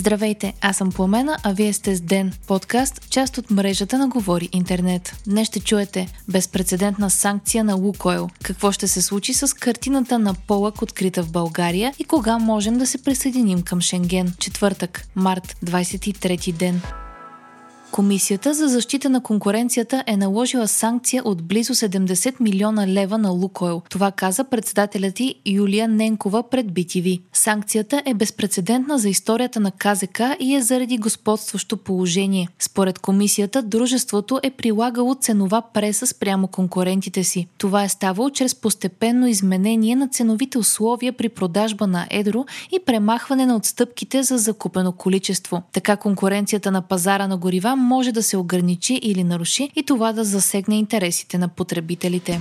Здравейте, аз съм Пламена, а вие сте с Ден, подкаст, част от мрежата на Говори Интернет. Днес ще чуете безпредседентна санкция на Лукойл, какво ще се случи с картината на Полък открита в България и кога можем да се присъединим към Шенген. Четвъртък, март, 23 ден. Комисията за защита на конкуренцията е наложила санкция от близо 70 милиона лева на Лукойл. Това каза председателят и Юлия Ненкова пред BTV. Санкцията е безпредседентна за историята на КЗК и е заради господстващо положение. Според комисията, дружеството е прилагало ценова преса спрямо конкурентите си. Това е ставало чрез постепенно изменение на ценовите условия при продажба на едро и премахване на отстъпките за закупено количество. Така конкуренцията на пазара на горива може да се ограничи или наруши и това да засегне интересите на потребителите.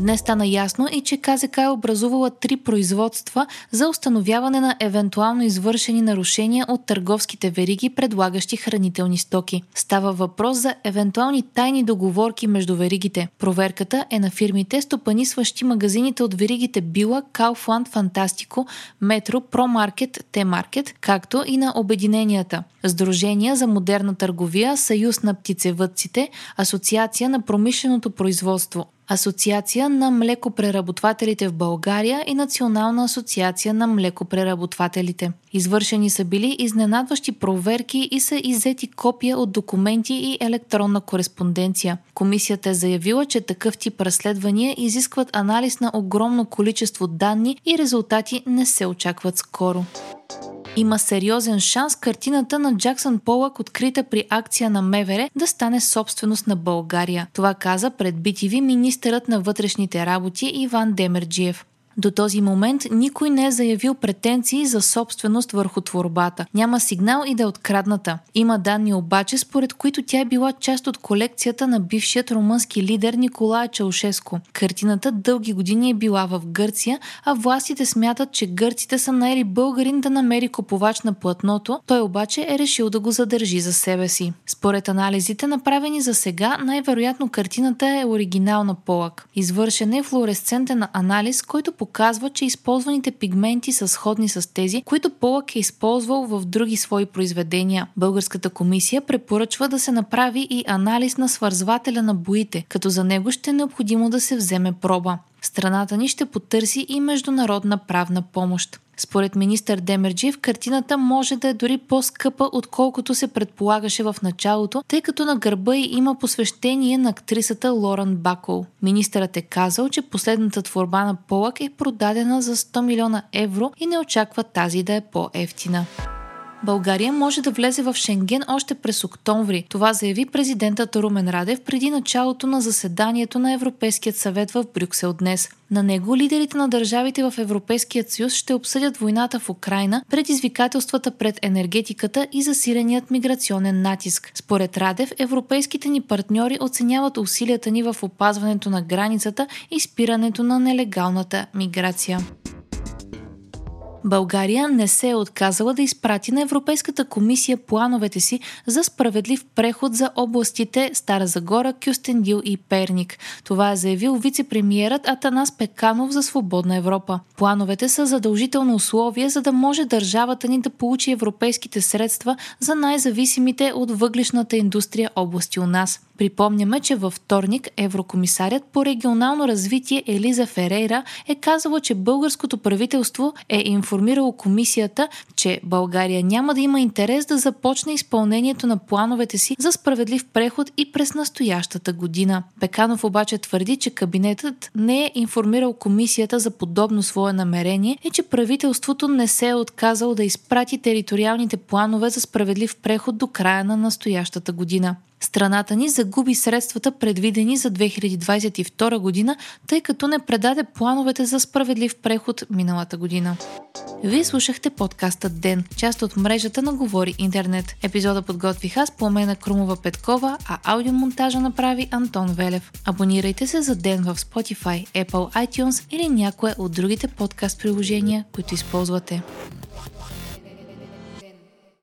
Днес стана ясно и че КЗК е образувала три производства за установяване на евентуално извършени нарушения от търговските вериги, предлагащи хранителни стоки. Става въпрос за евентуални тайни договорки между веригите. Проверката е на фирмите, стопанисващи магазините от веригите Била, Kaufland, Фантастико, Метро, Промаркет, Т-маркет, както и на обединенията. Сдружения за модерна търговия, Съюз на птицевъдците, Асоциация на промишленото производство, Асоциация на млекопреработвателите в България и Национална асоциация на млекопреработвателите. Извършени са били изненадващи проверки и са иззети копия от документи и електронна кореспонденция. Комисията е заявила, че такъв тип разследвания изискват анализ на огромно количество данни и резултати не се очакват скоро. Има сериозен шанс картината на Джаксън Полък, открита при акция на МВР, да стане собственост на България. Това каза пред BTV министърът на вътрешните работи Иван Демерджиев. До този момент никой не е заявил претенции за собственост върху творбата. Няма сигнал и да е открадната. Има данни обаче, според които тя е била част от колекцията на бившият румънски лидер Николая Чаушеско. Картината дълги години е била в Гърция, а властите смятат, че гърците са наели българин да намери купувач на платното, той обаче е решил да го задържи за себе си. Според анализите, направени за сега, най-вероятно картината е оригинална полък. Извършен е флуоресцентен анализ, който че използваните пигменти са сходни с тези, които Полък е използвал в други свои произведения. Българската комисия препоръчва да се направи и анализ на свързвателя на боите, като за него ще е необходимо да се вземе проба. Страната ни ще потърси и международна правна помощ. Според министър Демерджиев, картината може да е дори по-скъпа, отколкото се предполагаше в началото, тъй като на гърба й има посвещение на актрисата Лоран Бакол. Министърът е казал, че последната творба на Полък е продадена за 100 милиона евро и не очаква тази да е по-ефтина. България може да влезе в Шенген още през октомври. Това заяви президентът Румен Радев преди началото на заседанието на Европейският съвет в Брюксел днес. На него лидерите на държавите в Европейският съюз ще обсъдят войната в Украина, предизвикателствата пред енергетиката и засиленият миграционен натиск. Според Радев, европейските ни партньори оценяват усилията ни в опазването на границата и спирането на нелегалната миграция. България не се е отказала да изпрати на Европейската комисия плановете си за справедлив преход за областите Стара Загора, Кюстендил и Перник. Това е заявил вице-премьерът Атанас Пеканов за Свободна Европа. Плановете са задължително условие, за да може държавата ни да получи европейските средства за най-зависимите от въглишната индустрия области у нас. Припомняме, че във вторник еврокомисарят по регионално развитие Елиза Ферейра е казала, че българското правителство е информирало комисията, че България няма да има интерес да започне изпълнението на плановете си за справедлив преход и през настоящата година. Пеканов обаче твърди, че кабинетът не е информирал комисията за подобно свое намерение и че правителството не се е отказал да изпрати териториалните планове за справедлив преход до края на настоящата година. Страната ни загуби средствата предвидени за 2022 година, тъй като не предаде плановете за справедлив преход миналата година. Вие слушахте подкаста Ден, част от мрежата на Говори Интернет. Епизода подготвих аз, Пламена Крумова Петкова, а аудиомонтажа направи Антон Велев. Абонирайте се за Ден в Spotify, Apple iTunes или някое от другите подкаст приложения, които използвате.